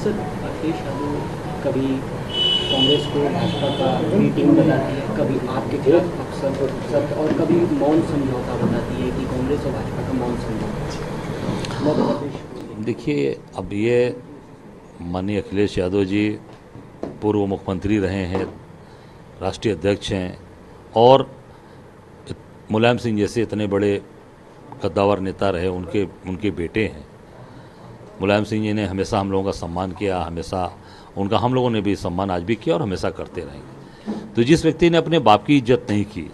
Sir Akhilesh Yadav कभी कांग्रेस को भाजपा का टीम बताती है, कभी आपके खिलाफ अक्सर सख्त और कभी मौन समझौता बताती है कि कांग्रेस और भाजपा का मौन समझौता देखिए, अब ये माननीय अखिलेश यादव जी पूर्व मुख्यमंत्री रहे हैं, राष्ट्रीय अध्यक्ष हैं और मुलायम सिंह जैसे इतने बड़े कद्दावर नेता रहे, उनके उनके बेटे हैं। मुलायम सिंह जी ने हमेशा हम लोगों का सम्मान किया, हमेशा उनका, हम लोगों ने भी सम्मान आज भी किया और हमेशा करते रहेंगे। तो जिस व्यक्ति ने अपने बाप की इज़्ज़त नहीं की,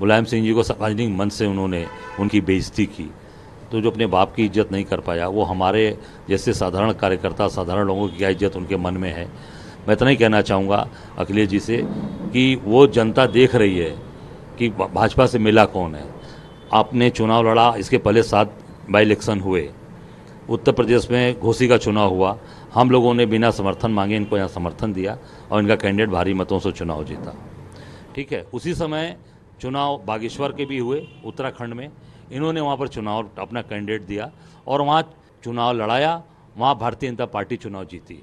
मुलायम सिंह जी को सार्वजनिक मंच से उन्होंने उनकी बेइज्जती की तो जो अपने बाप की इज़्ज़त नहीं कर पाया, वो हमारे जैसे साधारण कार्यकर्ता, साधारण लोगों की क्या इज़्ज़त उनके मन में है? मैं इतना ही कहना चाहूँगा अखिलेश जी से कि वो जनता देख रही है कि भाजपा से मिला कौन है? आपने चुनाव लड़ा, इसके पहले सात बाई इलेक्शन हुए। उत्तर प्रदेश में घोसी का चुनाव हुआ। हम लोगों ने बिना समर्थन मांगे इनको यहाँ समर्थन दिया और इनका कैंडिडेट भारी मतों से चुनाव जीता। ठीक है, उसी समय चुनाव बागेश्वर के भी हुए, उत्तराखंड में। इन्होंने वहाँ पर चुनाव, अपना कैंडिडेट दिया और वहाँ चुनाव लड़ाया, वहाँ भारतीय जनता पार्टी चुनाव जीती।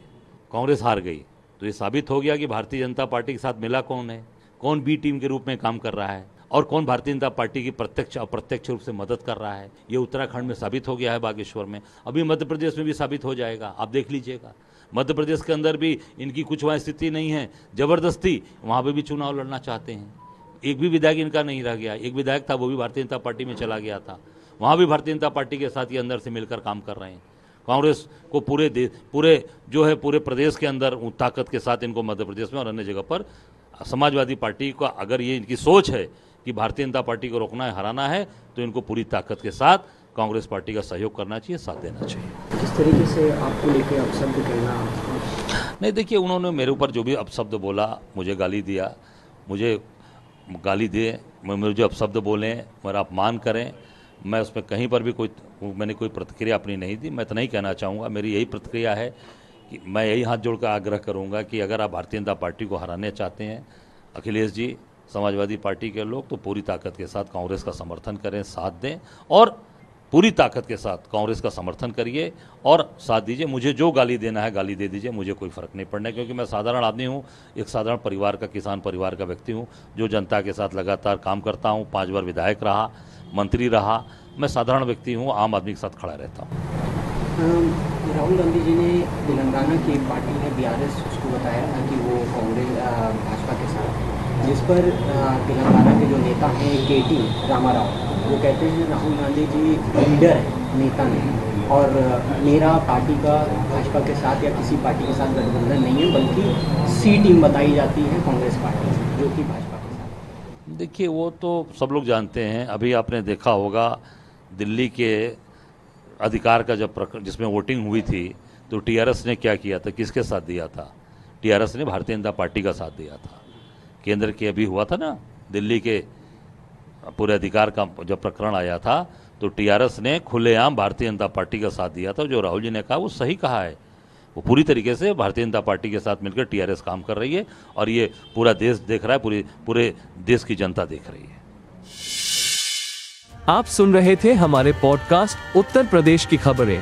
कांग्रेस हार गई तो ये साबित हो गया कि भारतीय जनता पार्टी के साथ मिला कौन है? कौन बी टीम के रूप में काम कर रहा है? और कौन भारतीय जनता पार्टी की प्रत्यक्ष, अप्रत्यक्ष रूप से मदद कर रहा है? ये उत्तराखंड में साबित हो गया है बागेश्वर में। अभी मध्य प्रदेश में भी साबित हो जाएगा। आप देख लीजिएगा। मध्य प्रदेश के अंदर भी इनकी कुछ वहाँ स्थिति नहीं है। ज़बरदस्ती वहाँ पर भी चुनाव लड़ना चाहते हैं। एक भी विधायक इनका नहीं रह गया। एक विधायक था, वो भी भारतीय जनता पार्टी में चला गया था। वहाँ भी भारतीय जनता पार्टी के साथ ये अंदर से मिलकर काम कर रहे हैं। कांग्रेस को पूरे देश पूरे जो है, पूरे प्रदेश के अंदर ताकत के साथ इनको मध्य प्रदेश में और अन्य जगह पर समाजवादी पार्टी का अगर ये इनकी सोच है कि भारतीय जनता पार्टी को रोकना है हराना है तो इनको पूरी ताकत के साथ कांग्रेस पार्टी का सहयोग करना चाहिए साथ देना चाहिए। किस तरीके से आपको लेके अपशब्द कहना नहीं देखिए उन्होंने मेरे ऊपर जो भी अपशब्द बोला मुझे गाली दिया मुझे गाली दे मुझे अपशब्द बोलें मेरा अपमान करें मैं उसमें कहीं पर भी कोई मैंने कोई प्रतिक्रिया अपनी नहीं दी मैं इतना ही कहना चाहूँगा मेरी यही प्रतिक्रिया है कि मैं यही हाथ जोड़कर आग्रह करूँगा कि अगर आप भारतीय जनता पार्टी को हराने चाहते हैं अखिलेश जी समाजवादी पार्टी के लोग तो पूरी ताकत के साथ कांग्रेस का समर्थन करें, साथ दें और पूरी ताकत के साथ कांग्रेस का समर्थन करिए और साथ दीजिए, मुझे जो गाली देना है गाली दे दीजिए, मुझे कोई फ़र्क नहीं पड़ना, क्योंकि मैं साधारण आदमी हूँ, एक साधारण परिवार का किसान परिवार का व्यक्ति हूँ, जो जनता के साथ लगातार काम करता हूँ, पाँच बार विधायक रहा, मंत्री रहा, मैं साधारण व्यक्ति हूँ, आम आदमी के साथ खड़ा रहता हूँ। राहुल गांधी जी ने तेलंगाना की पार्टी है बी उसको बताया था कि वो कांग्रेस भाजपा के साथ जिस पर तेलंगाना के जो नेता हैं के टी रामा राव वो कहते हैं राहुल गांधी जी लीडर है नेता नहीं और मेरा पार्टी का, भाजपा के साथ या किसी पार्टी के साथ गठबंधन नहीं है, बल्कि सी टीम बताई जाती है कांग्रेस पार्टी जो कि भाजपा के साथ। देखिए, वो तो सब लोग जानते हैं, अभी आपने देखा होगा, दिल्ली के अधिकार का जब जिसमें वोटिंग हुई थी तो टीआरएस ने क्या किया था? किसके साथ दिया था? टीआरएस ने भारतीय जनता पार्टी का साथ दिया था। केंद्र के अभी हुआ था ना, दिल्ली के पूरे अधिकार का जब प्रकरण आया था तो टीआरएस ने खुलेआम भारतीय जनता पार्टी का साथ दिया था, जो राहुल जी ने कहा, वो सही कहा है। वो पूरी तरीके से भारतीय जनता पार्टी के साथ मिलकर टीआरएस काम कर रही है, और ये पूरा देश देख रहा है, पूरी, पूरे देश की जनता देख रही है। आप सुन रहे थे हमारे पॉडकास्ट उत्तर प्रदेश की खबरें।